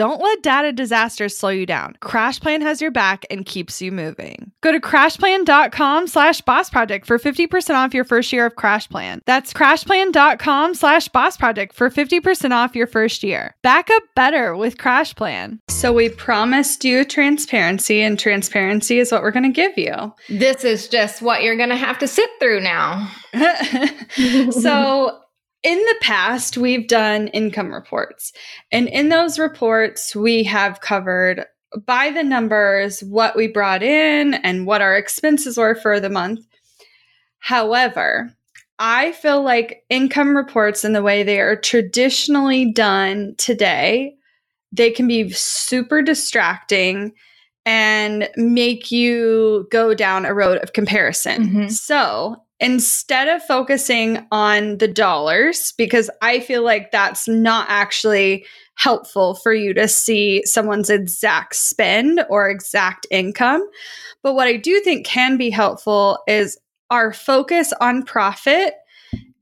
Don't let data disasters slow you down. CrashPlan has your back and keeps you moving. Go to crashplan.com slash boss project for 50% off your first year of CrashPlan. That's crashplan.com slash boss project for 50% off your first year. Back up better with CrashPlan. So we promised you transparency, and transparency is what we're going to give you. This is just what you're going to have to sit through now. so in the past, we've done income reports. And in those reports, we have covered by the numbers what we brought in and what our expenses were for the month. However, I feel like income reports and the way they are traditionally done today, they can be super distracting and make you go down a road of comparison. Mm-hmm. So, instead of focusing on the dollars, because I feel like that's not actually helpful for you to see someone's exact spend or exact income. But what I do think can be helpful is our focus on profit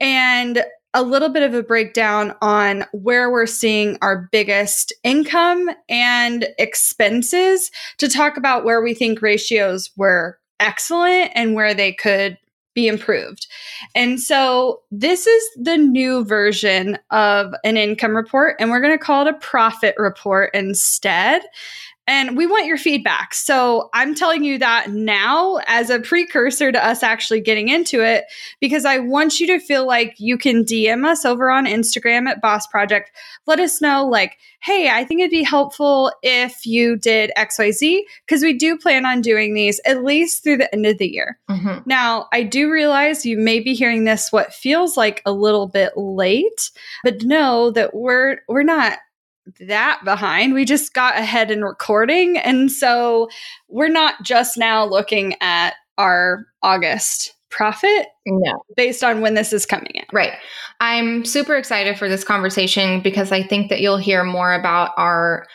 and a little bit of a breakdown on where we're seeing our biggest income and expenses to talk about where we think ratios were excellent and where they could be improved. And so this is the new version of an income report, and we're going to call it a profit report instead. And we want your feedback. So I'm telling you that now as a precursor to us actually getting into it, because I want you to feel like you can DM us over on Instagram at Boss Project. Let us know, like, hey, I think it'd be helpful if you did XYZ, because we do plan on doing these at least through the end of the year. Mm-hmm. Now, I do realize you may be hearing this what feels like a little bit late, but know that we're we're not that behind. We just got ahead in recording. And so we're not just now looking at our August profit no. based on when this is coming in. Right. I'm super excited for this conversation because I think that you'll hear more about our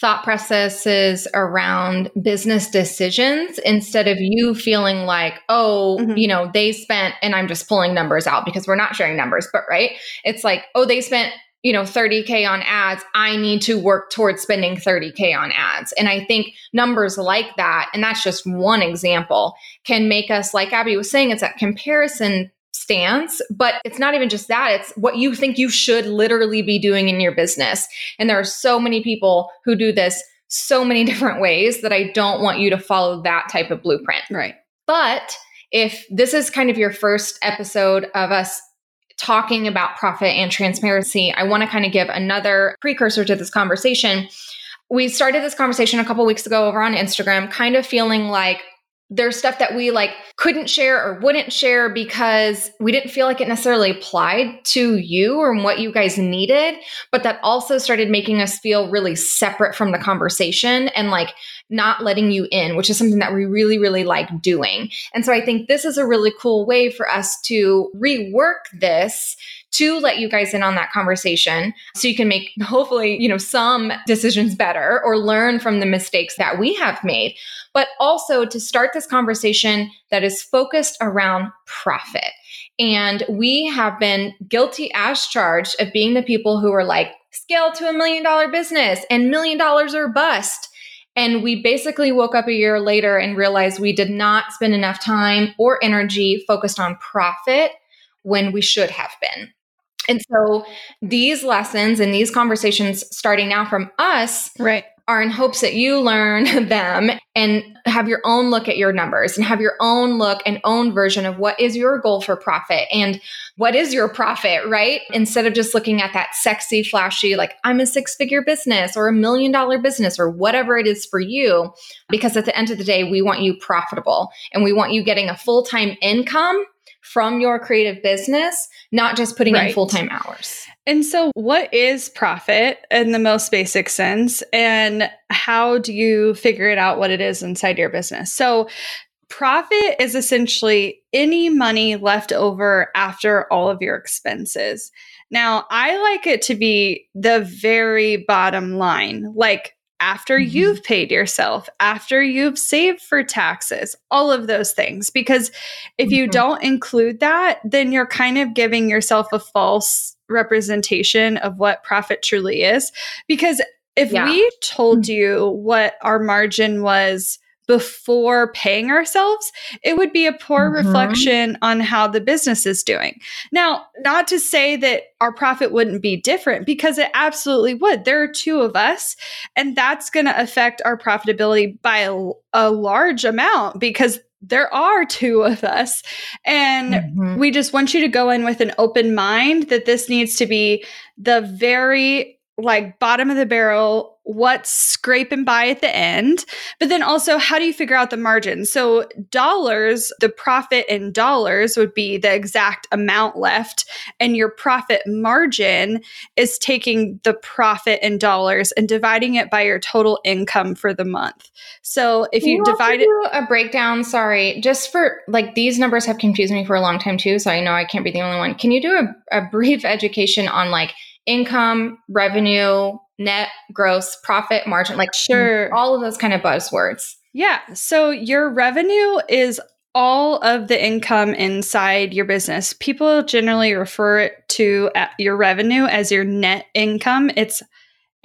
thought processes around business decisions instead of you feeling like, oh, mm-hmm. you know, they spent, and I'm just pulling numbers out because we're not sharing numbers, but right. It's like, oh, they spent you know 30k on ads i need to work towards spending 30k on ads. And i think numbers like that and that's just one example can make us like abby was saying it's that comparison stance but it's not even just that it's what you think you should literally be doing in your business. And there are so many people who do this so many different ways that i don't want you to follow that type of blueprint. Right. But if this is kind of your first episode of us talking about profit and transparency, I want to kind of give another precursor to this conversation. We started this conversation a couple weeks ago over on Instagram, kind of feeling like there's stuff that we like couldn't share or wouldn't share because we didn't feel like it necessarily applied to you or what you guys needed, but that also started making us feel really separate from the conversation and like not letting you in, which is something that we really, really like doing. And so I think this is a really cool way for us to rework this to let you guys in on that conversation so you can make hopefully, you know, some decisions better or learn from the mistakes that we have made, but also to start this conversation that is focused around profit. And we have been guilty as charged of being the people who are like, scale to a million dollar business and million dollars or bust. And we basically woke up a year later and realized we did not spend enough time or energy focused on profit when we should have been. And so these lessons and these conversations starting now from us right are in hopes that you learn them and have your own look at your numbers and have your own look and own version of what is your goal for profit and what is your profit, right? Instead of just looking at that sexy, flashy, like I'm a six figure business or a million dollar business or whatever it is for you. Because at the end of the day, we want you profitable and we want you getting a full time income from your creative business, not just putting right. in full time hours. And so, what is profit in the most basic sense? And how do you figure it out what it is inside your business? So, profit is essentially any money left over after all of your expenses. Now, I like it to be the very bottom line, like after mm-hmm. you've paid yourself, after you've saved for taxes, all of those things. Because if mm-hmm. you don't include that, then you're kind of giving yourself a false representation of what profit truly is. Because if yeah. we told mm-hmm. you what our margin was before paying ourselves, it would be a poor mm-hmm. reflection on how the business is doing. Now, not to say that our profit wouldn't be different because it absolutely would. There are two of us, and that's going to affect our profitability by a, a large amount because there are two of us. And mm-hmm. we just want you to go in with an open mind that this needs to be the very like bottom of the barrel what's scraping by at the end but then also how do you figure out the margin? So dollars the profit in dollars would be the exact amount left and your profit margin is taking the profit in dollars and dividing it by your total income for the month. So if you, you divide it a breakdown? Sorry just for like these numbers have confused me for a long time too so i know i can't be the only one. Can you do a, a brief education on like income, revenue, net, gross, profit, margin, like sure, all of those kind of buzzwords. Yeah. So your revenue is all of the income inside your business. People generally refer to uh, your revenue as your net income. It's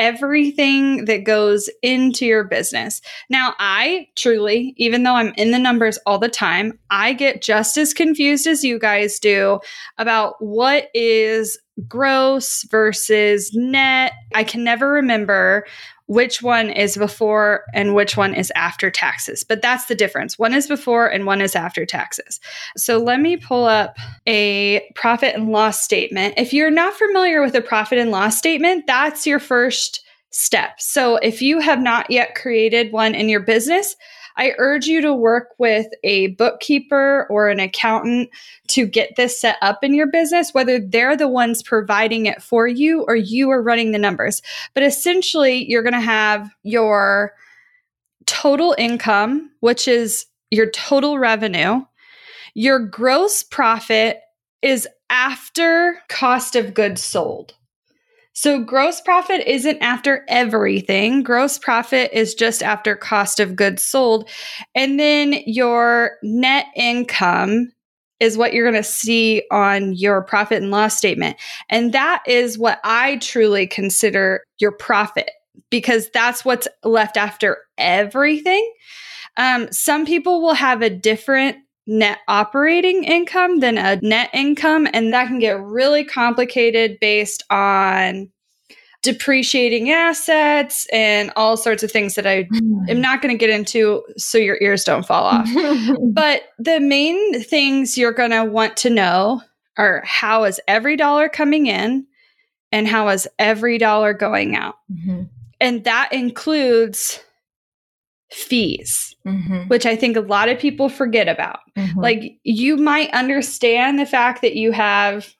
everything that goes into your business. Now, I truly, even though I'm in the numbers all the time, I get just as confused as you guys do about what is gross versus net. I can never remember which one is before and which one is after taxes. But that's the difference. One is before and one is after taxes. So let me pull up a profit and loss statement. If you're not familiar with a profit and loss statement, that's your first step. So if you have not yet created one in your business, I urge you to work with a bookkeeper or an accountant to get this set up in your business, whether they're the ones providing it for you or you are running the numbers. But essentially, you're going to have your total income, which is your total revenue. Your gross profit is after cost of goods sold. So gross profit isn't after everything. Gross profit is just after cost of goods sold. And then your net income is what you're going to see on your profit and loss statement. And that is what I truly consider your profit because that's what's left after everything. Um, some people will have a different net operating income than a net income. And that can get really complicated based on depreciating assets and all sorts of things that I am not going to get into so your ears don't fall off. but the main things you're going to want to know are how is every dollar coming in and how is every dollar going out. Mm-hmm. And that includes fees, mm-hmm. which I think a lot of people forget about. Mm-hmm. Like you might understand the fact that you have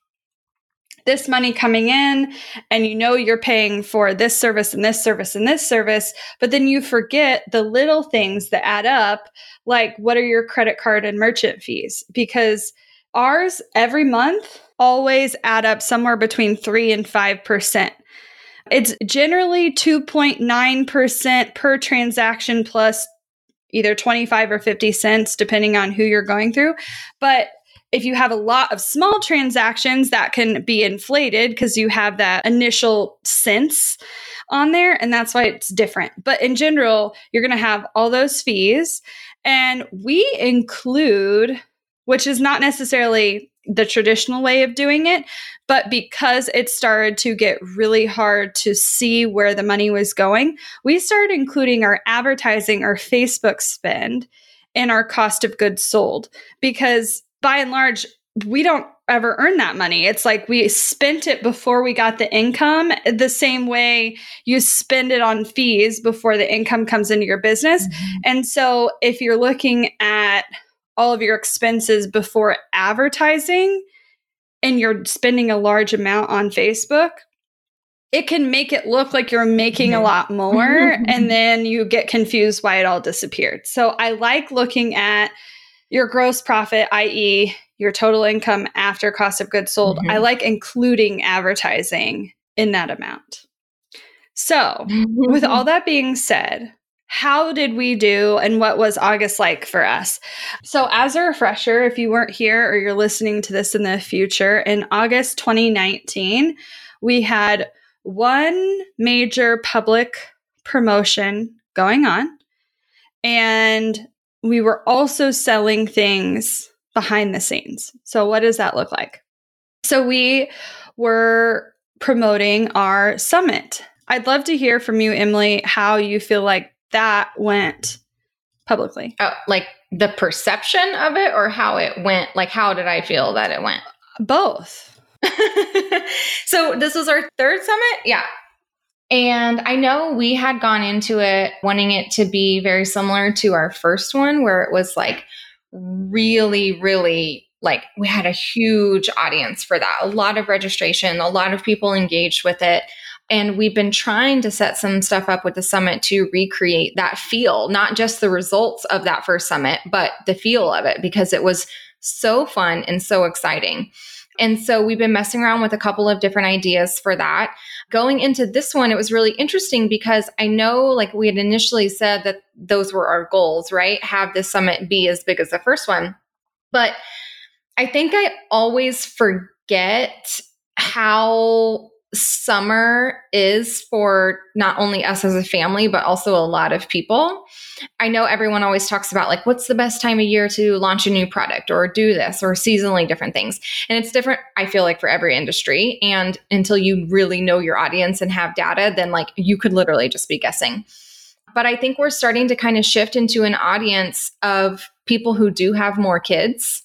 this money coming in and you know you're paying for this service and this service and this service, but then you forget the little things that add up, like what are your credit card and merchant fees? Because ours every month always add up somewhere between 3 and 5%. It's generally 2.9% per transaction plus either 25 or 50 cents, depending on who you're going through. But if you have a lot of small transactions, that can be inflated because you have that initial cents on there, and that's why it's different. But in general, you're going to have all those fees, and we include, which is not necessarily the traditional way of doing it. But because it started to get really hard to see where the money was going, we started including our advertising, our Facebook spend in our cost of goods sold. Because by and large, we don't ever earn that money. It's like we spent it before we got the income, the same way you spend it on fees before the income comes into your business. Mm-hmm. And so if you're looking at all of your expenses before advertising and you're spending a large amount on Facebook, it can make it look like you're making a lot more and then you get confused why it all disappeared. So I like looking at your gross profit, i.e., your total income after cost of goods sold. Mm-hmm. I like including advertising in that amount. So, with all that being said, how did we do and what was August like for us? So, as a refresher, if you weren't here or you're listening to this in the future, in August 2019, we had one major public promotion going on, and we were also selling things behind the scenes. So, what does that look like? So, we were promoting our summit. I'd love to hear from you, Emily, how you feel like that went publicly? Oh, like the perception of it or how it went? Like, how did I feel that it went? Both. so, this was our third summit? Yeah. And I know we had gone into it wanting it to be very similar to our first one, where it was like really, really like we had a huge audience for that, a lot of registration, a lot of people engaged with it. And we've been trying to set some stuff up with the summit to recreate that feel, not just the results of that first summit, but the feel of it because it was so fun and so exciting. And so we've been messing around with a couple of different ideas for that. Going into this one, it was really interesting because I know, like we had initially said, that those were our goals, right? Have this summit be as big as the first one. But I think I always forget how summer is for not only us as a family, but also a lot of people. I know everyone always talks about like, what's the best time of year to launch a new product or do this or seasonally different things. And it's different, I feel like, for every industry. And until you really know your audience and have data, then like you could literally just be guessing. But I think we're starting to kind of shift into an audience of people who do have more kids.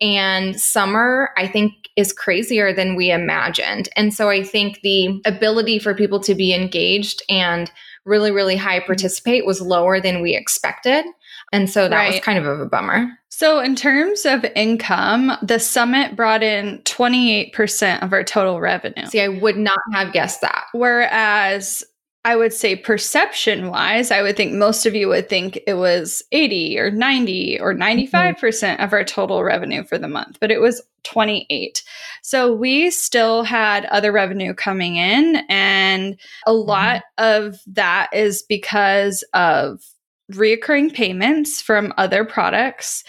And summer, I think, is crazier than we imagined. And so I think the ability for people to be engaged and really, really high mm-hmm. participate was lower than we expected. And so that right. was kind of a bummer. So, in terms of income, the summit brought in 28% of our total revenue. See, I would not have guessed that. Whereas I would say perception wise, I would think most of you would think it was 80 or 90 or 95 mm-hmm. percent of our total revenue for the month, but it was 28. So we still had other revenue coming in and a mm-hmm. lot of that is because of reoccurring payments from other products.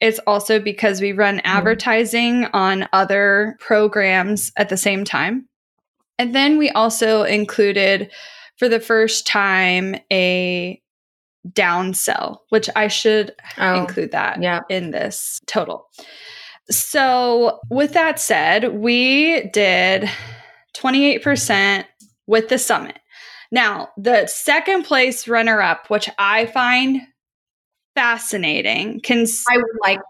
It's also because we run mm-hmm. advertising on other programs at the same time. And then we also included for the first time a down downsell, which I should oh, include that yeah. in this total. So, with that said, we did 28% with the summit. Now, the second place runner up, which I find fascinating, can I would like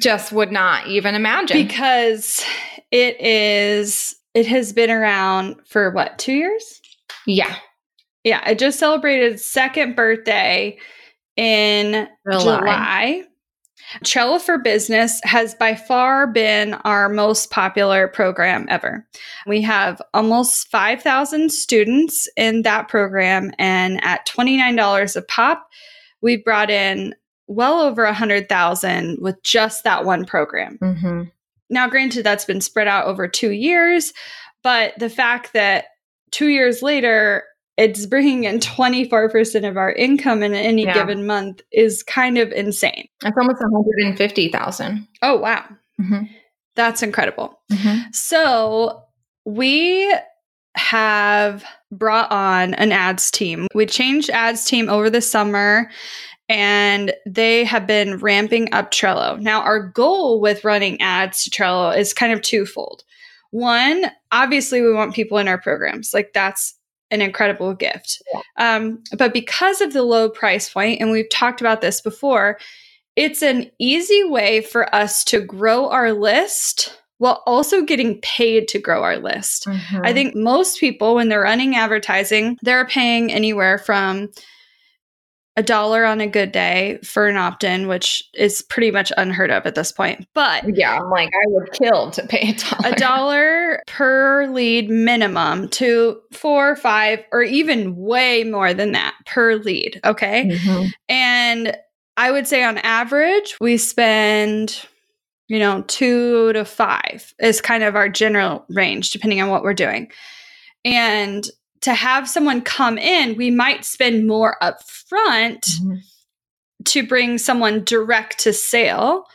just would not even imagine because it is it has been around for what, 2 years? Yeah. Yeah, I just celebrated second birthday in July. July. Trello for Business has by far been our most popular program ever. We have almost 5,000 students in that program, and at $29 a pop, we brought in well over a hundred thousand with just that one program. Mm-hmm. Now, granted, that's been spread out over two years, but the fact that two years later, it's bringing in 24% of our income in any Yeah. given month is kind of insane. That's almost 150,000. Oh, wow. Mm-hmm. That's incredible. Mm-hmm. So we have brought on an ads team. We changed ads team over the summer and they have been ramping up Trello. Now, our goal with running ads to Trello is kind of twofold. One, obviously, we want people in our programs. Like, that's an incredible gift. Um, but because of the low price point, and we've talked about this before, it's an easy way for us to grow our list while also getting paid to grow our list. Mm-hmm. I think most people, when they're running advertising, they're paying anywhere from a dollar on a good day for an opt in, which is pretty much unheard of at this point. But yeah, I'm like, I would kill to pay a dollar. a dollar per lead minimum to four, five, or even way more than that per lead. Okay. Mhm. And I would say on average, we spend, you know, two to five is kind of our general range, depending on what we're doing. And to have someone come in, we might spend more upfront Mhm. to bring someone direct to sale.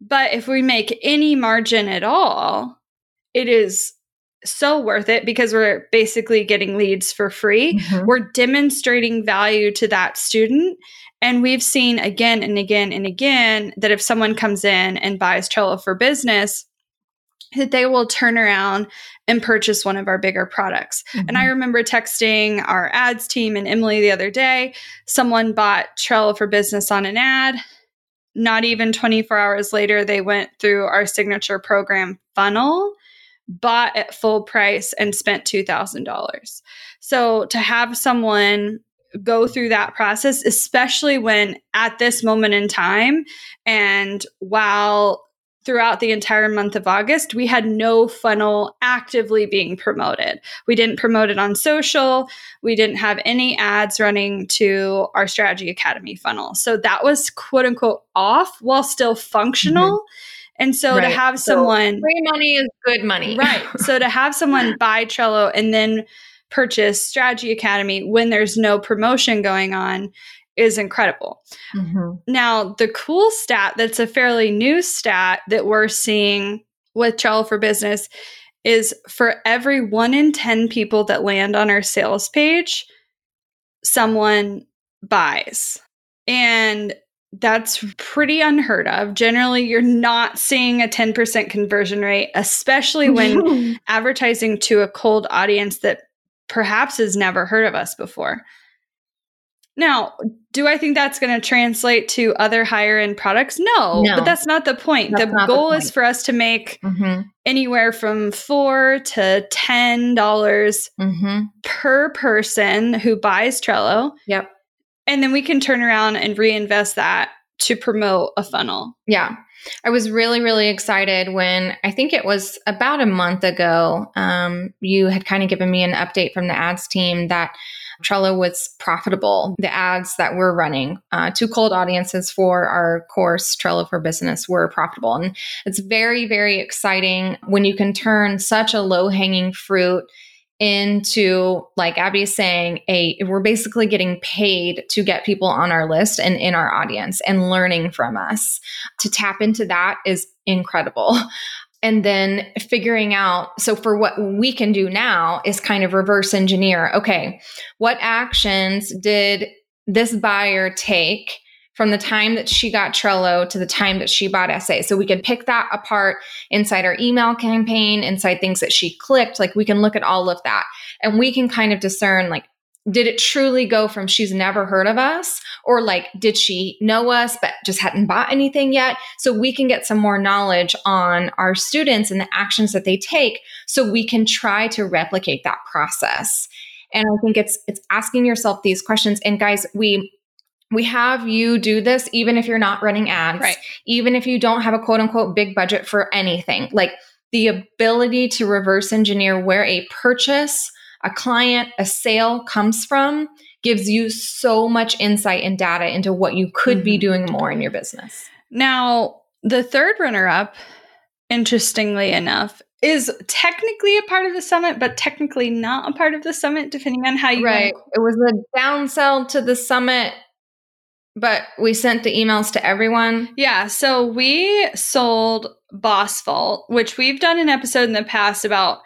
But if we make any margin at all, it is so worth it because we're basically getting leads for free Mhm. we're demonstrating value to that student. And we've seen again and again and again that if someone comes in and buys Trello for business, that they will turn around and purchase one of our bigger products. And I mm-hmm. remember texting our ads team and Emily the other day. Someone bought Trello for business on an ad. Not even 24 hours later, they went through our signature program funnel, bought at full price, and spent $2,000. So to have someone go through that process, especially when at this moment in time, and while throughout the entire month of August, we had no funnel actively being promoted. We didn't promote it on social. We didn't have any ads running to our strategy academy funnel. So that was quote unquote off while still functional. Mm-hmm. And so to Right. have So someone Free money is good money. Right. So to have someone buy Trello and then purchase Strategy Academy when there's no promotion going on is incredible. Mhm. Now, the cool stat that's a fairly new stat that we're seeing with Trello for Business is for every one in 10 people that land on our sales page, someone buys. And that's pretty unheard of. Generally, you're not seeing a 10% conversion rate, especially when advertising to a cold audience that perhaps has never heard of us before. Now, do I think that's going to translate to other higher end products? No, No. but that's not the point. That's the not the goal is for us to make Mhm. anywhere from four to ten dollars Mhm. per person who buys Trello, Yep. and then we can turn around and reinvest that to promote a funnel. Yeah. I was really, really excited when I think it was about a month ago. Um, you had kind of given me an update from the ads team that Trello was profitable. The ads that we're running uh, to cold audiences for our course, Trello for Business, were profitable. And it's very, very exciting when you can turn such a low hanging fruit into like abby is saying a we're basically getting paid to get people on our list and in our audience and learning from us to tap into that is incredible and then figuring out so for what we can do now is kind of reverse engineer okay what actions did this buyer take from the time that she got Trello to the time that she bought SA. So we can pick that apart inside our email campaign, inside things that she clicked. Like we can look at all of that and we can kind of discern like, did it truly go from she's never heard of us or like did she know us but just hadn't bought anything yet? So we can get some more knowledge on our students and the actions that they take so we can try to replicate that process. And i think it's it's asking yourself these questions. And guys we we have you do this even if you're not running ads Right. even if you don't have a quote unquote big budget for anything. Like the ability to reverse engineer where a purchase a client, a sale comes from gives you so much insight and data into what you could mm-hmm. be doing more in your business. Now, the third runner up, interestingly enough, is technically a part of the summit, but technically not a part of the summit, depending on how you. Right. It was a downsell to the summit, but we sent the emails to everyone. Yeah. So we sold Boss Vault, which we've done an episode in the past about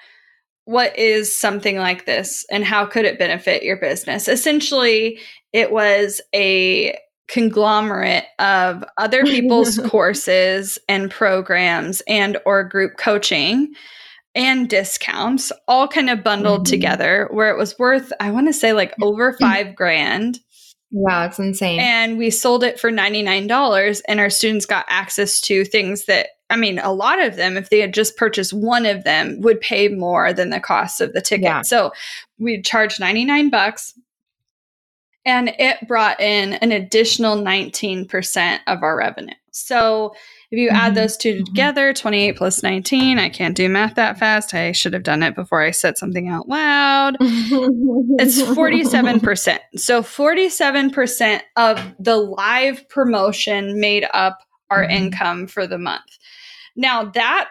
what is something like this and how could it benefit your business. Essentially, it was a conglomerate of other people's courses and programs and or group coaching and discounts all kind of bundled mm-hmm. together where it was worth i want to say like over five grand wow it's insane and we sold it for $99 and our students got access to things that i mean a lot of them if they had just purchased one of them would pay more than the cost of the ticket yeah. so we charged 99 bucks and it brought in an additional 19% of our revenue. So if you mm-hmm. add those 2 mm-hmm. together, 28 plus 19, I can't do math that fast. I should have done it before I said something out loud. it's 47%. So 47% of the live promotion made up our mm-hmm. income for the month. Now that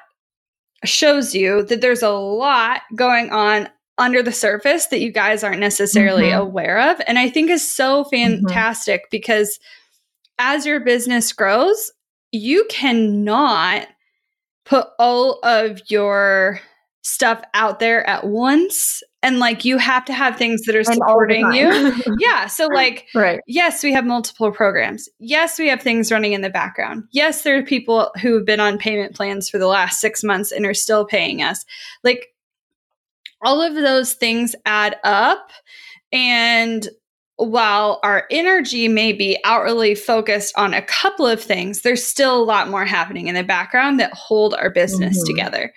shows you that there's a lot going on under the surface that you guys aren't necessarily mm-hmm. aware of. And I think is so mm-hmm. fantastic mm-hmm. because as your business grows, you cannot put all of your stuff out there at once and like you have to have things that are supporting you yeah so like right yes we have multiple programs yes we have things running in the background yes there are people who have been on payment plans for the last six months and are still paying us like all of those things add up. And while our energy may be outwardly focused on a couple of things, there's still a lot more happening in the background that hold our business mm-hmm. together.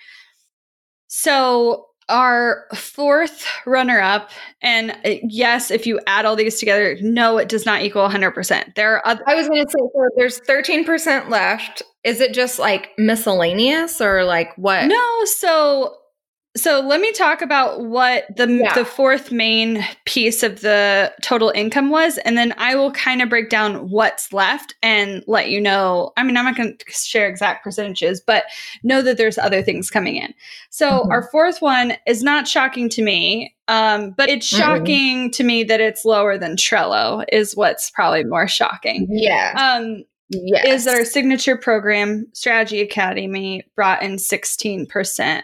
So, our fourth runner up, and uh, yes, if you add all these together, no, it does not equal 100%. There are other- I was going to say, so there's 13% left. Is it just like miscellaneous or like what? No, so so let me talk about what the yeah. the fourth main piece of the total income was, and then I will kind of break down what's left and let you know. I mean, I'm not going to share exact percentages, but know that there's other things coming in. So mm-hmm. our fourth one is not shocking to me, um, but it's shocking mm-hmm. to me that it's lower than Trello. Is what's probably more shocking. Yeah. Um, Yes. Is that our signature program, Strategy Academy, brought in 16%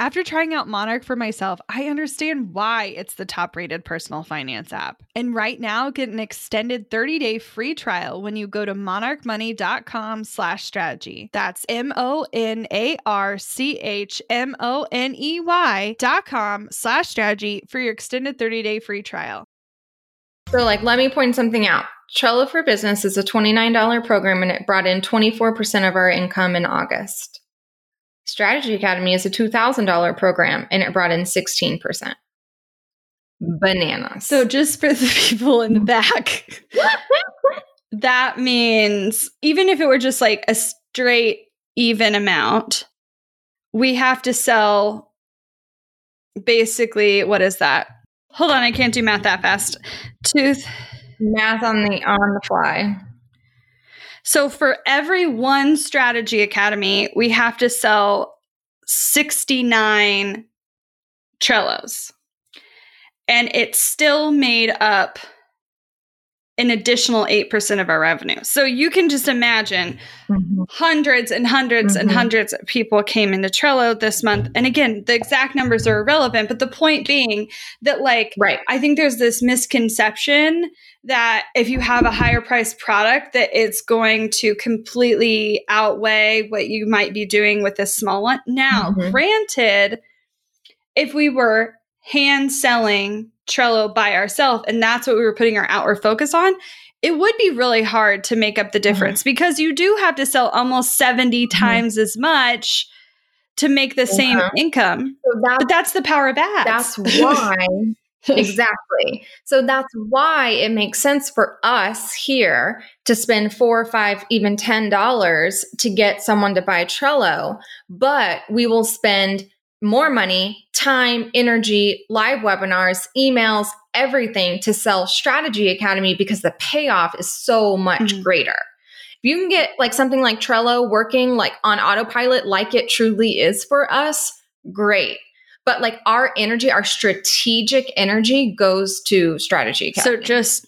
After trying out Monarch for myself, I understand why it's the top rated personal finance app. And right now, get an extended 30 day free trial when you go to monarchmoney.com slash strategy. That's M O N A R C H M O N E Y dot com slash strategy for your extended 30 day free trial. So, like, let me point something out. Trello for Business is a $29 program and it brought in 24% of our income in August. Strategy Academy is a $2,000 program and it brought in 16%. Bananas. So, just for the people in the back, that means even if it were just like a straight even amount, we have to sell basically what is that? Hold on, I can't do math that fast. Tooth math on the on the fly. So for every one strategy academy, we have to sell 69 Trellos. And it still made up an additional 8% of our revenue. So you can just imagine mm-hmm. hundreds and 100s mm-hmm. and hundreds of people came into Trello this month. And again, the exact numbers are irrelevant, but the point being that like right. I think there's this misconception that if you have a higher priced product that it's going to completely outweigh what you might be doing with a small one. Now, mm-hmm. granted, if we were hand selling Trello by ourselves, and that's what we were putting our outward focus on, it would be really hard to make up the mm-hmm. difference mm-hmm. because you do have to sell almost 70 mm-hmm. times as much to make the same uh-huh. income. So that's, but that's the power of ads. That's why. exactly. So that's why it makes sense for us here to spend four, or five, even ten dollars to get someone to buy Trello, but we will spend more money, time, energy, live webinars, emails, everything to sell Strategy Academy because the payoff is so much mm-hmm. greater. If you can get like something like Trello working like on autopilot, like it truly is for us, great. But like our energy, our strategic energy goes to Strategy Academy. So just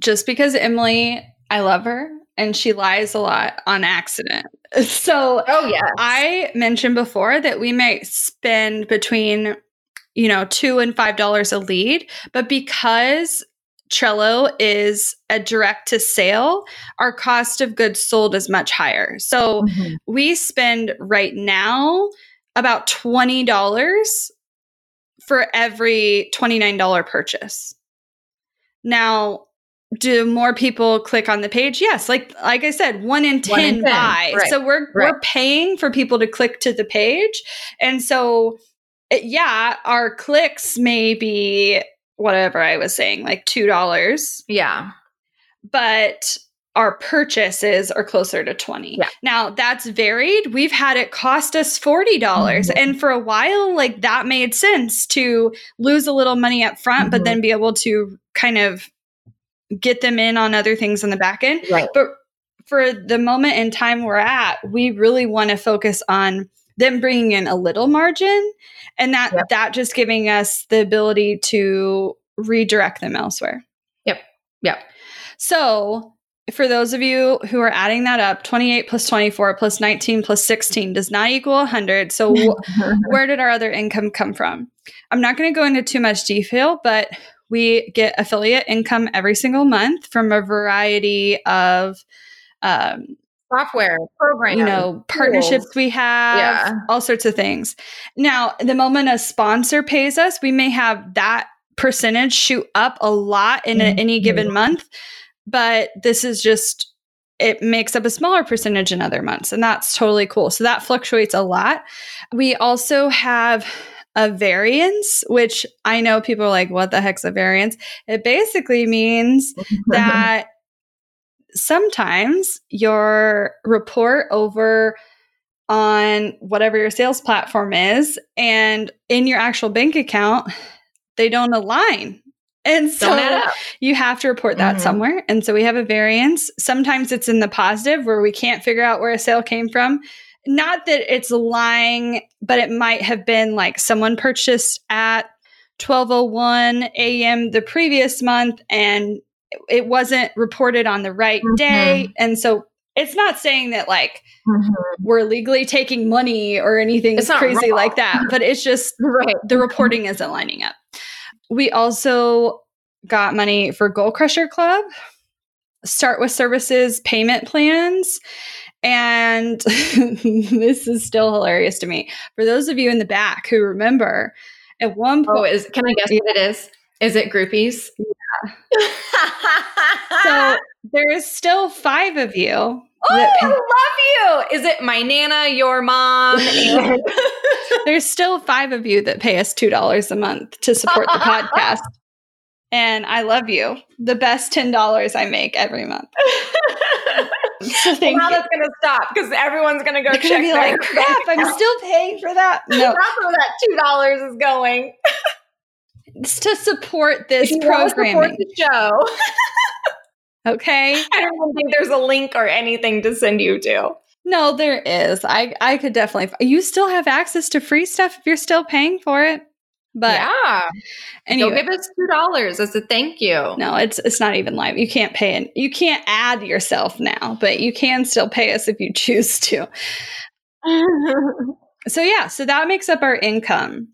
just because Emily, I love her and she lies a lot on accident. So, oh yeah, I mentioned before that we might spend between you know two and five dollars a lead, but because Trello is a direct to sale, our cost of goods sold is much higher. So mm-hmm. we spend right now about $20 for every $29 purchase. Now, do more people click on the page yes like like i said one in 10, one in 10. buy right. so we're right. we're paying for people to click to the page and so eh, yeah our clicks may be whatever i was saying like two dollars yeah but our purchases are closer to 20 yeah. now that's varied we've had it cost us $40 mm-hmm. and for a while like that made sense to lose a little money up front mm-hmm. but then be able to kind of get them in on other things on the back end. Right. But for the moment in time we're at, we really want to focus on them bringing in a little margin and that yep. that just giving us the ability to redirect them elsewhere. Yep. Yep. So, for those of you who are adding that up, 28 plus 24 plus 19 plus 16 does not equal 100. So, where did our other income come from? I'm not going to go into too much detail, but we get affiliate income every single month from a variety of um, software program you know partnerships tools. we have Yeah. all sorts of things now the moment a sponsor pays us we may have that percentage shoot up a lot in a, any given month but this is just it makes up a smaller percentage in other months and that's totally cool. So that fluctuates a lot. We also have a variance which i know people are like what the heck's a variance? It basically means that sometimes your report over on whatever your sales platform is and in your actual bank account they don't align and so Don't add up. you have to report that Mhm. somewhere and so we have a variance sometimes it's in the positive where we can't figure out where a sale came from not that it's lying but it might have been like someone purchased at 1201 a.m the previous month and it wasn't reported on the right day and so it's not saying that like Mhm. we're legally taking money or anything It's crazy wrong. like that but it's just right the reporting isn't lining up. We also got money for Goal Crusher Club, Start with Services payment plans. And this is still hilarious to me. For those of you in the back who remember, at one oh, point, is can i guess what it is is it groupies yeah so there is still five of you. Oh, that I love you. Is it my nana, your mom? and- there's still five of you that pay us $2 a month to support the podcast. And I love you. The best $10 I make every month. So thank now you. that's going to stop because everyone's going to go They're check be like, crap, I'm account. still paying for that. No, That's where that two dollars is going. it's to support this you support the show. Okay. I don't think there's a link or anything to send you to. No, there is. I I could definitely. You still have access to free stuff if you're still paying for it. But yeah, anyway, go give us two dollars as a thank you. no, it's it's not even live. You can't pay it. You can't add yourself now, but you can still pay us if you choose to. So yeah, so that makes up our income.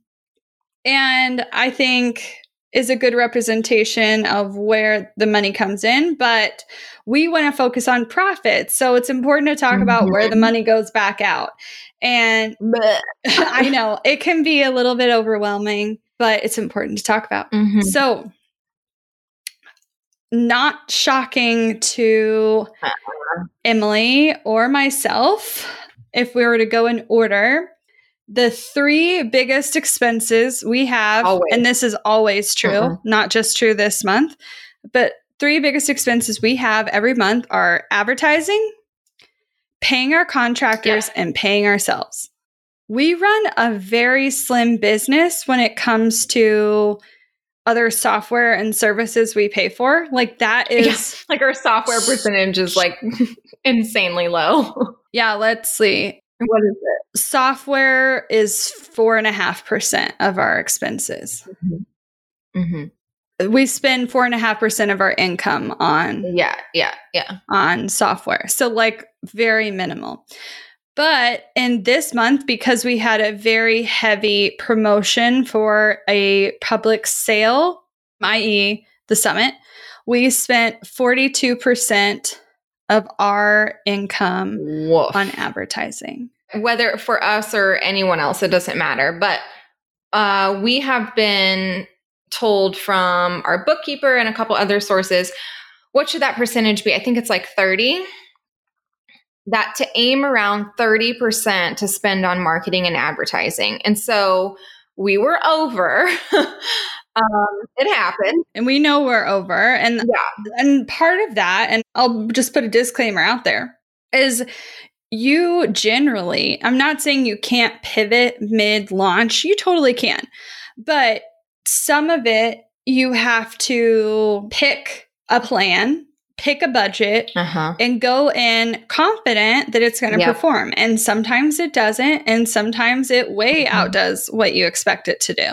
And I think is a good representation of where the money comes in, but we want to focus on profits. So it's important to talk about where the Mhm. money goes back out. And. I know it can be a little bit overwhelming, but it's important to talk about. Mhm. So, not shocking to Uh-uh. Emily or myself, if we were to go in order, the three biggest expenses we have, Always. and this is always true, Uh-huh. not just true this month, but three biggest expenses we have every month are advertising, paying our contractors, and paying ourselves. We run a very slim business when it comes to other software and services we pay for. Like that is Yeah. Like our software percentage is like insanely low. yeah, let's see. What is it? Software is four and a half percent of our expenses. Mm-hmm. We spend four and a half percent of our income on Yeah, yeah, yeah. on software. So like very minimal. But in this month, because we had a very heavy promotion for a public sale, i.e., the summit, we spent 42% of our income Woof. on advertising. Whether for us or anyone else, it doesn't matter. But uh, we have been told from our bookkeeper and a couple other sources what should that percentage be? I think it's like 30. That to aim around 30% to spend on marketing and advertising. And so we were over. um, it happened. And we know we're over. And Yeah. and part of that, and I'll just put a disclaimer out there, is you generally, I'm not saying you can't pivot mid launch, you totally can. But some of it you have to pick a plan, pick a budget, Uh huh. and go in confident that it's going to Yep. perform. And sometimes it doesn't, and sometimes it way Mhm. outdoes what you expect it to do.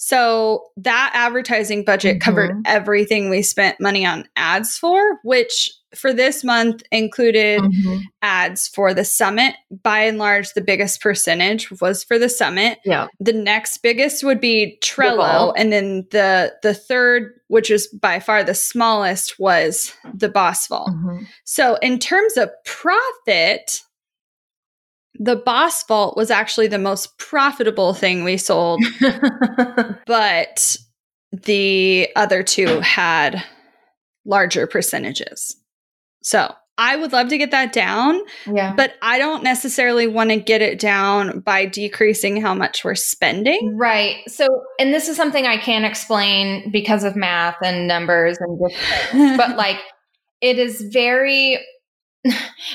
So that advertising budget covered Mhm. everything we spent money on ads for, which for this month included mm-hmm. ads for the summit. By and large, the biggest percentage was for the summit. Yeah. The next biggest would be Trello, and then the the third, which is by far the smallest, was the Boss Vault. Mm-hmm. So in terms of profit, the Boss Vault was actually the most profitable thing we sold, but the other two had larger percentages. So I would love to get that down. Yeah. But I don't necessarily want to get it down by decreasing how much we're spending. Right. So, and this is something I can't explain because of math and numbers and but like it is very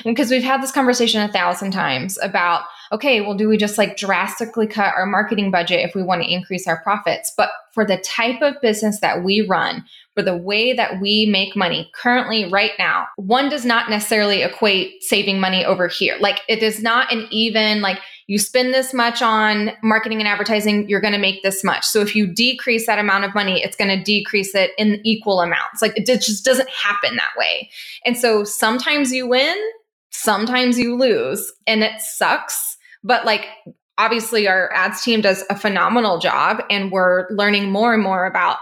because we've had this conversation a thousand times about okay well do we just like drastically cut our marketing budget if we want to increase our profits? But for the type of business that we run for the way that we make money currently right now one does not necessarily equate saving money over here. Like it is not an even like you spend this much on marketing and advertising, you're going to make this much. So if you decrease that amount of money, it's going to decrease it in equal amounts. Like it just doesn't happen that way. And so sometimes you win, sometimes you lose, and it sucks. But like obviously our ads team does a phenomenal job and we're learning more and more about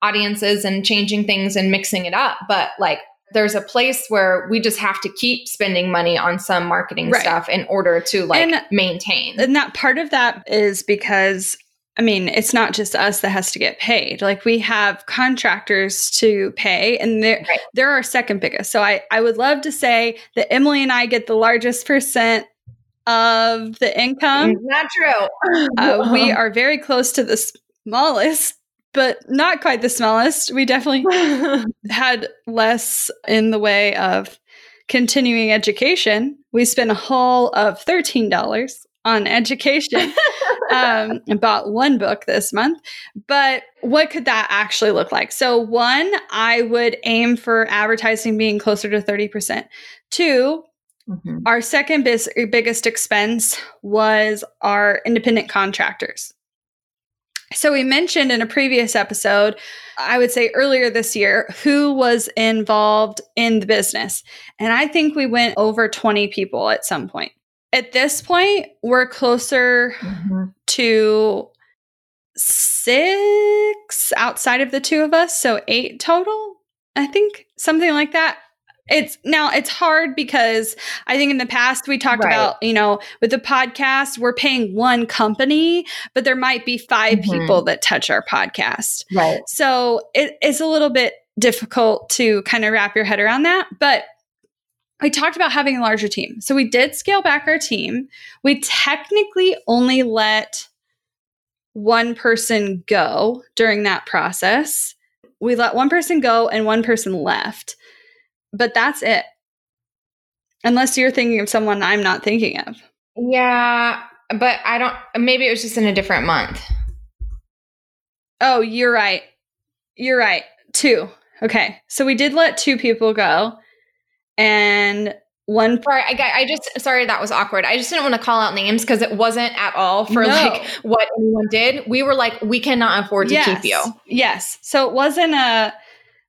audiences and changing things and mixing it up. But like there's a place where we just have to keep spending money on some marketing right. stuff in order to like and, maintain. And that part of that is because I mean, it's not just us that has to get paid. Like we have contractors to pay and they're right. they're our second biggest. So I, I would love to say that Emily and I get the largest percent of the income. Not true. uh, we are very close to the smallest but not quite the smallest. We definitely had less in the way of continuing education. We spent a haul of $13 on education um, and bought one book this month. But what could that actually look like? So, one, I would aim for advertising being closer to 30%. 2 mm-hmm. our second bis- biggest expense was our independent contractors. So, we mentioned in a previous episode, I would say earlier this year, who was involved in the business. And I think we went over 20 people at some point. At this point, we're closer mm-hmm. to six outside of the two of us. So, eight total, I think, something like that. It's now it's hard because I think in the past we talked right. about, you know, with the podcast, we're paying one company, but there might be 5 mm-hmm. people that touch our podcast. Right. So it, it's a little bit difficult to kind of wrap your head around that. But we talked about having a larger team. So we did scale back our team. We technically only let one person go during that process. We let one person go and one person left but that's it. Unless you're thinking of someone I'm not thinking of. Yeah, but I don't. Maybe it was just in a different month. Oh, you're right. You're right. Two. Okay. So we did let two people go. And one sorry I, I just sorry that was awkward i just didn't want to call out names because it wasn't at all for no. like what anyone did we were like we cannot afford to yes. keep you yes so it wasn't a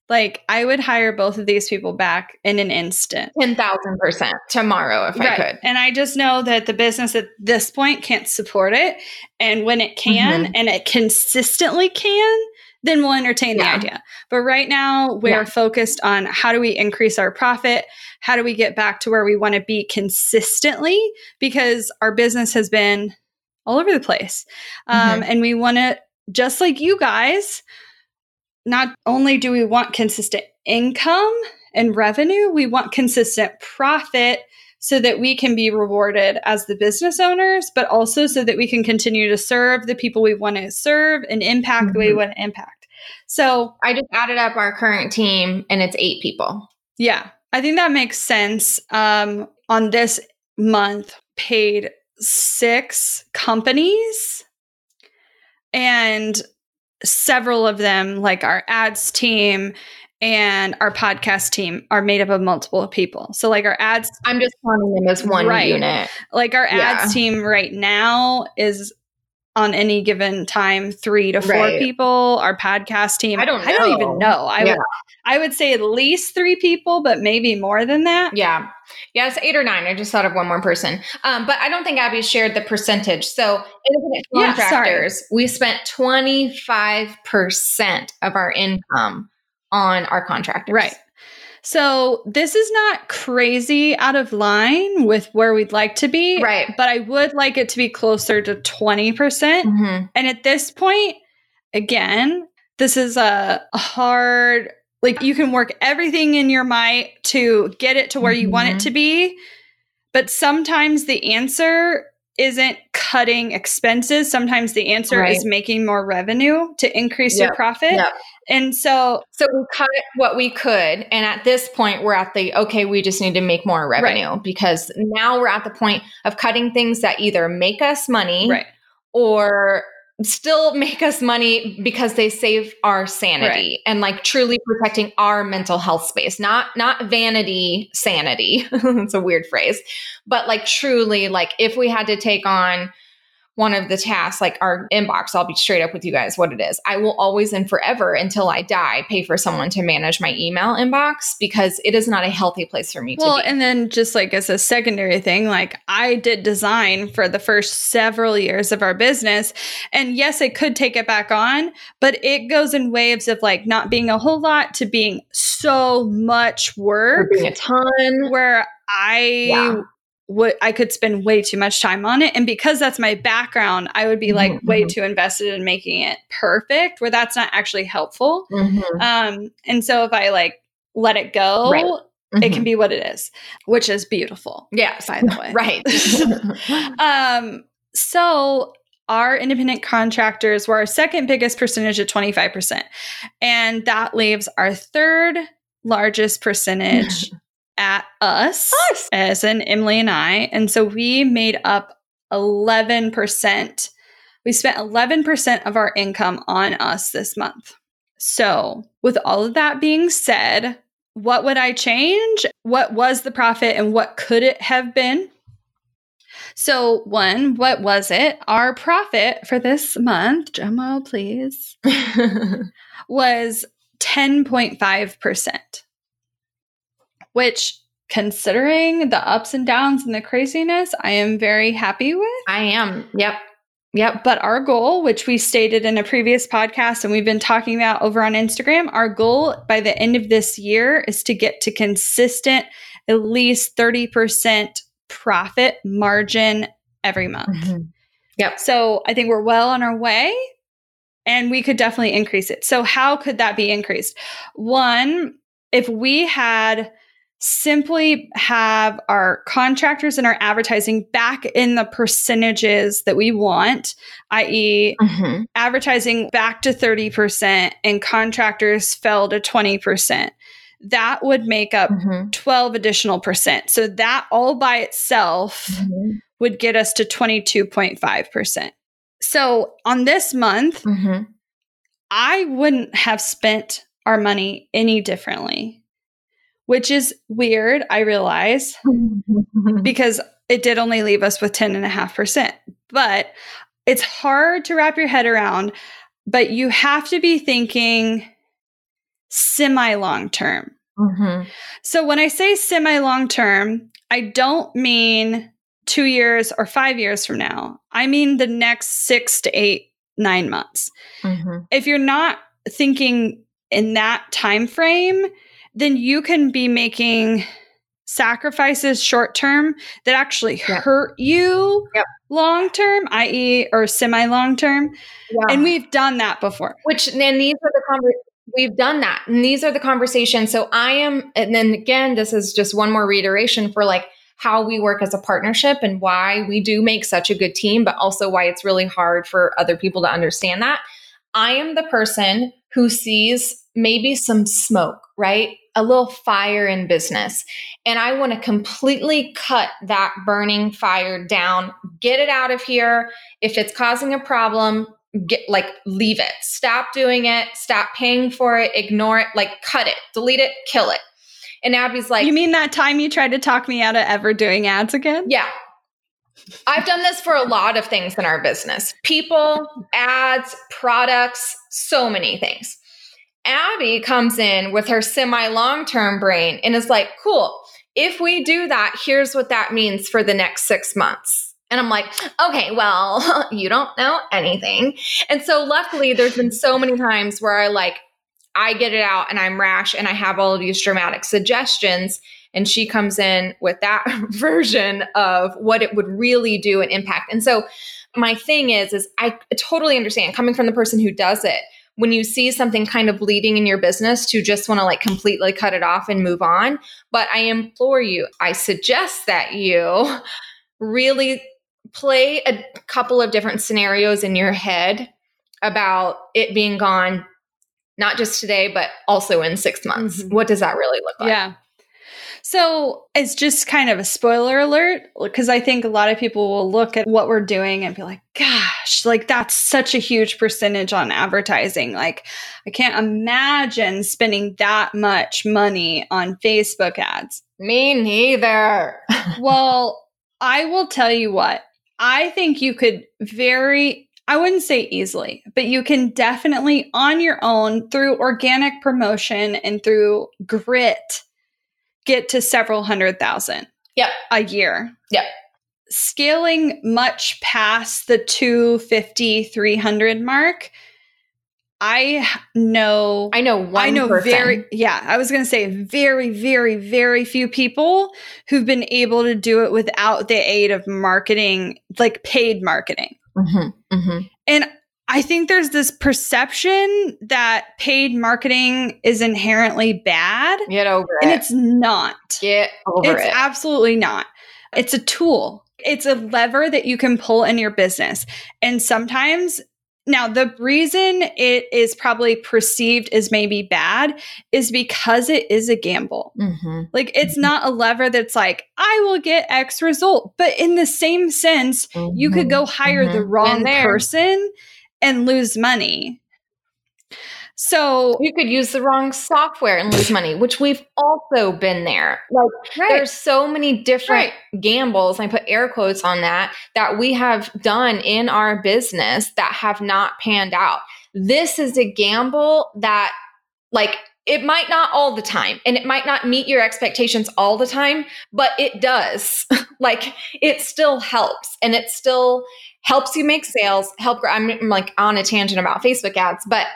like I would hire both of these people back in an instant. 10,000% tomorrow if right. I could. And I just know that the business at this point can't support it. And when it can mm-hmm. and it consistently can, then we'll entertain yeah. the idea. But right now, we're yeah. focused on how do we increase our profit? How do we get back to where we want to be consistently? Because our business has been all over the place. Um, mm-hmm. And we want to, just like you guys, not only do we want consistent income and revenue, we want consistent profit so that we can be rewarded as the business owners, but also so that we can continue to serve the people we want to serve and impact mm-hmm. the way we mm-hmm. want to impact. So I just added up our current team and it's eight people. Yeah, I think that makes sense. Um, on this month, paid six companies and several of them, like our ads team and our podcast team, are made up of multiple people. So, like our ads, I'm just counting them as one right, unit. Like our yeah. ads team right now is on any given time three to four Right. people. Our podcast team, I don't I don't even know. I Yeah. would, I would say at least three people, but maybe more than that. Yeah. Yeah, it's eight or nine. I just thought of one more person. Um, but I don't think Abby shared the percentage. So independent Yeah, sorry. we spent 25% of our income on our contractors. Right. So this is not crazy out of line with where we'd like to be. Right. But I would like it to be closer to 20%. percent hmm And at this point, again, this is a hard, like you can work everything in your might to get it to where you want it Mhm. to be. But sometimes the answer isn't cutting expenses. Sometimes the answer Right. is making more revenue to increase your profit. Yep. And so, So we cut what we could. And at this point, we're at the okay, we just need to make more revenue because now we're at the point of cutting things that either make us money right. or still make us money because they save our sanity and like truly protecting our mental health space not not vanity sanity it's a weird phrase but like truly like if we had to take on one of the tasks like our inbox i'll be straight up with you guys what it is i will always and forever until i die pay for someone to manage my email inbox because it is not a healthy place for me Well, to be and then just like as a secondary thing, like I did design for the first several years of our business. And yes, I could take it back on, but it goes in waves of like not being a whole lot to being so much work a ton where I Yeah. Would I could spend way too much time on it. And because that's my background, I would be like Mhm, way too invested in making it perfect, where that's not actually helpful. Mhm, Um, and so if I like let it go, Right. it mhm. can be what it is, which is beautiful. yes By the way. right Um, so our independent contractors were our second biggest percentage at 25%. And that leaves our third largest percentage at us, Us. as in Emily and I. And so we made up 11%. We spent 11% of our income on us this month. So, with all of that being said, what would I change? What was the profit and what could it have been? So, one, what was it? Our profit for this month, Jomo, please, was 10.5%, which, considering the ups and downs and the craziness, I am very happy with. I am. Yep. Yep. But our goal, which we stated in a previous podcast and we've been talking about over on Instagram, our goal by the end of this year is to get to consistent, at least 30% profit margin every month. Mhm. Yep. So I think we're well on our way and we could definitely increase it. So, how could that be increased? One, if we had simply have our contractors and our advertising back in the percentages that we want, i.e., Mhm. advertising back to 30% and contractors fell to 20%, that would make up Mhm. 12 additional percent. So, that all by itself Mhm. would get us to 22.5%. So on this month, Mhm. I wouldn't have spent our money any differently, which is weird, I realize, because it did only leave us with 10.5%. But it's hard to wrap your head around, but you have to be thinking semi long term. Mhm. So when I say semi long term, I don't mean two years or five years from now. I mean the next six to eight, nine months. Mhm. If you're not thinking in that time frame, then you can be making sacrifices short term that actually Yep. hurt you Yep. long term, i.e., or semi long term. Yeah. And we've done that before. Which then these are the conver- we've done that, and these are the conversations. So I am, and then again, this is just one more reiteration for like how we work as a partnership and why we do make such a good team, but also why it's really hard for other people to understand that. I am the person who sees maybe some smoke, right? A little fire in business. And I want to completely cut that burning fire down, get it out of here. If it's causing a problem, get like leave it. Stop doing it. Stop paying for it. Ignore it. Like cut it, delete it, kill it. And Abby's like, you mean that time you tried to talk me out of ever doing ads again? yeah. I've done this for a lot of things in our business people, ads, products, so many things. Abby comes in with her semi long term brain and is like, cool, if we do that, here's what that means for the next six months. And I'm like, okay, well, you don't know anything. And so luckily, there's been so many times where I like, I get it out and I'm rash and I have all of these dramatic suggestions. And she comes in with that version of what it would really do and impact. And so my thing is, is I totally understand coming from the person who does it when you see something kind of bleeding in your business to just want to like completely cut it off and move on. But I implore you, I suggest that you really play a couple of different scenarios in your head about it being gone, not just today, but also in six months. Mm-hmm. What does that really look like? Yeah. So it's just kind of a spoiler alert because I think a lot of people will look at what we're doing and be like, gosh, like that's such a huge percentage on advertising. Like, I can't imagine spending that much money on Facebook ads. Me neither. well, I will tell you what, I think you could very I wouldn't say easily, but you can definitely on your own through organic promotion and through grit get to several hundred thousand yep. a year. Yep. Scaling much past the 250, 300 mark. I know I know one I know person. very yeah, I was going to say very very very few people who've been able to do it without the aid of marketing, like paid marketing. Mm-hmm, mm-hmm. And I think there's this perception that paid marketing is inherently bad. Get over it. And it's not. Get over it's it. It's absolutely not. It's a tool. It's a lever that you can pull in your business. And sometimes now, the reason it is probably perceived as maybe bad is because it is a gamble. Mm-hmm. Like, it's mm-hmm. not a lever that's like, I will get X result. But in the same sense, mm-hmm. you could go hire the mm-hmm. wrong person and lose money. So you could use the wrong software and lose money, which we've also been there. Like right. there's so many different right. gambles, I put air quotes on that, that we have done in our business that have not panned out. This is a gamble that like it might not all the time and it might not meet your expectations all the time, but it does. like it still helps and it still helps you make sales, help grow. I'm, I'm like on a tangent about Facebook ads, but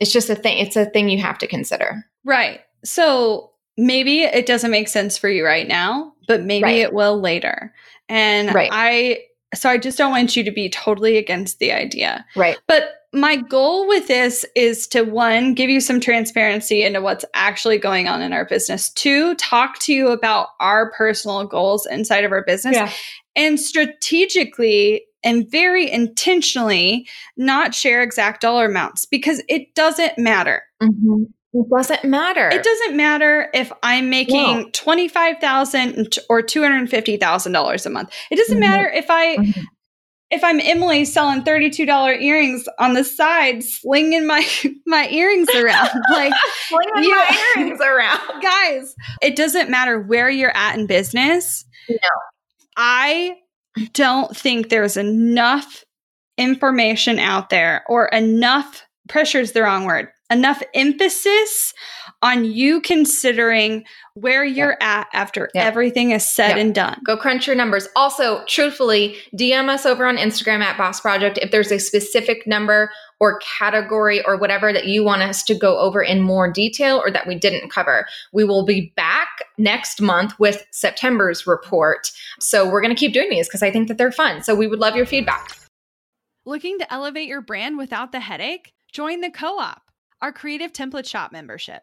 it's just a thing. It's a thing you have to consider. Right. So maybe it doesn't make sense for you right now, but maybe right. it will later. And right. I, so I just don't want you to be totally against the idea. Right. But my goal with this is to one, give you some transparency into what's actually going on in our business. Two, talk to you about our personal goals inside of our business. Yeah. And strategically and very intentionally not share exact dollar amounts because it doesn't matter. Mm-hmm. It doesn't matter. It doesn't matter if I'm making no. twenty five thousand or two hundred fifty thousand dollars a month. It doesn't mm-hmm. matter if I mm-hmm. If I'm Emily selling thirty two dollar earrings on the side, slinging my my earrings around, like slinging my earrings around, guys. It doesn't matter where you're at in business. No, I don't think there's enough information out there or enough pressure is the wrong word enough emphasis on you considering where you're at after everything is said and done. Go crunch your numbers. Also, truthfully, DM us over on Instagram at Boss Project if there's a specific number or category or whatever that you want us to go over in more detail or that we didn't cover. We will be back next month with September's report. So we're going to keep doing these because I think that they're fun. So we would love your feedback. Looking to elevate your brand without the headache? Join the co op our creative template shop membership.